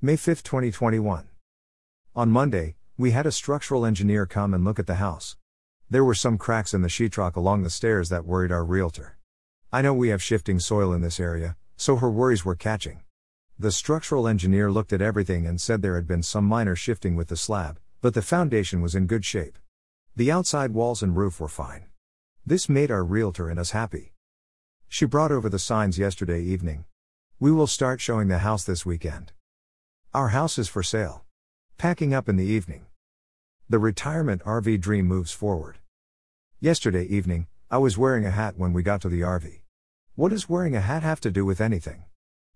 May 5, 2021. On Monday, we had a structural engineer come and look at the house. There were some cracks in the sheetrock along the stairs that worried our realtor. I know we have shifting soil in this area, so her worries were catching. The structural engineer looked at everything and said there had been some minor shifting with the slab, but the foundation was in good shape. The outside walls and roof were fine. This made our realtor and us happy. She brought over the signs yesterday evening. We will start showing the house this weekend. Our house is for sale. Packing up in the evening. The retirement RV dream moves forward. Yesterday evening, I was wearing a hat when we got to the RV. What does wearing a hat have to do with anything?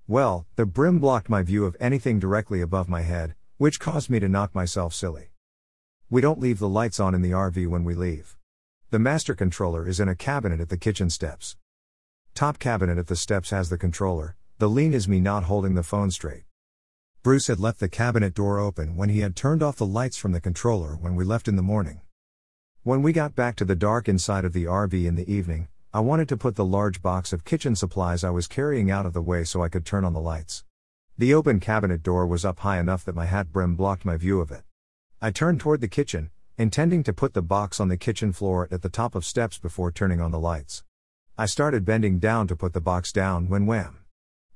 Well, the brim blocked my view of anything directly above my head, which caused me to knock myself silly. We don't leave the lights on in the RV when we leave. The master controller is in a cabinet at the kitchen steps. Top cabinet at the steps has the controller, the lean is me not holding the phone straight. Bruce had left the cabinet door open when he had turned off the lights from the controller when we left in the morning. When we got back to the dark inside of the RV in the evening, I wanted to put the large box of kitchen supplies I was carrying out of the way so I could turn on the lights. The open cabinet door was up high enough that my hat brim blocked my view of it. I turned toward the kitchen, intending to put the box on the kitchen floor at the top of steps before turning on the lights. I started bending down to put the box down when wham!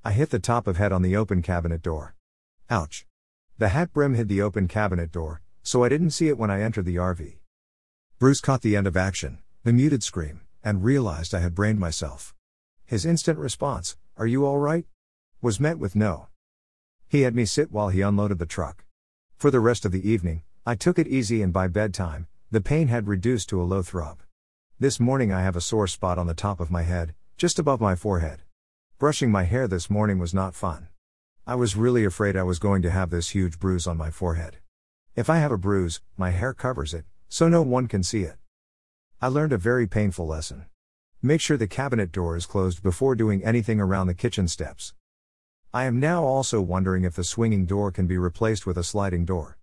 I hit the top of head on the open cabinet door. Ouch! The hat brim hid the open cabinet door, so I didn't see it when I entered the RV. Bruce caught the end of action, the muted scream and realized I had brained myself. His instant response, Are you alright? was met with no. He had me sit while he unloaded the truck. For the rest of the evening, I took it easy and by bedtime, the pain had reduced to a low throb. This morning I have a sore spot on the top of my head, just above my forehead. Brushing my hair this morning was not fun. I was really afraid I was going to have this huge bruise on my forehead. If I have a bruise, my hair covers it, so no one can see it. I learned a very painful lesson. Make sure the cabinet door is closed before doing anything around the kitchen steps. I am now also wondering if the swinging door can be replaced with a sliding door.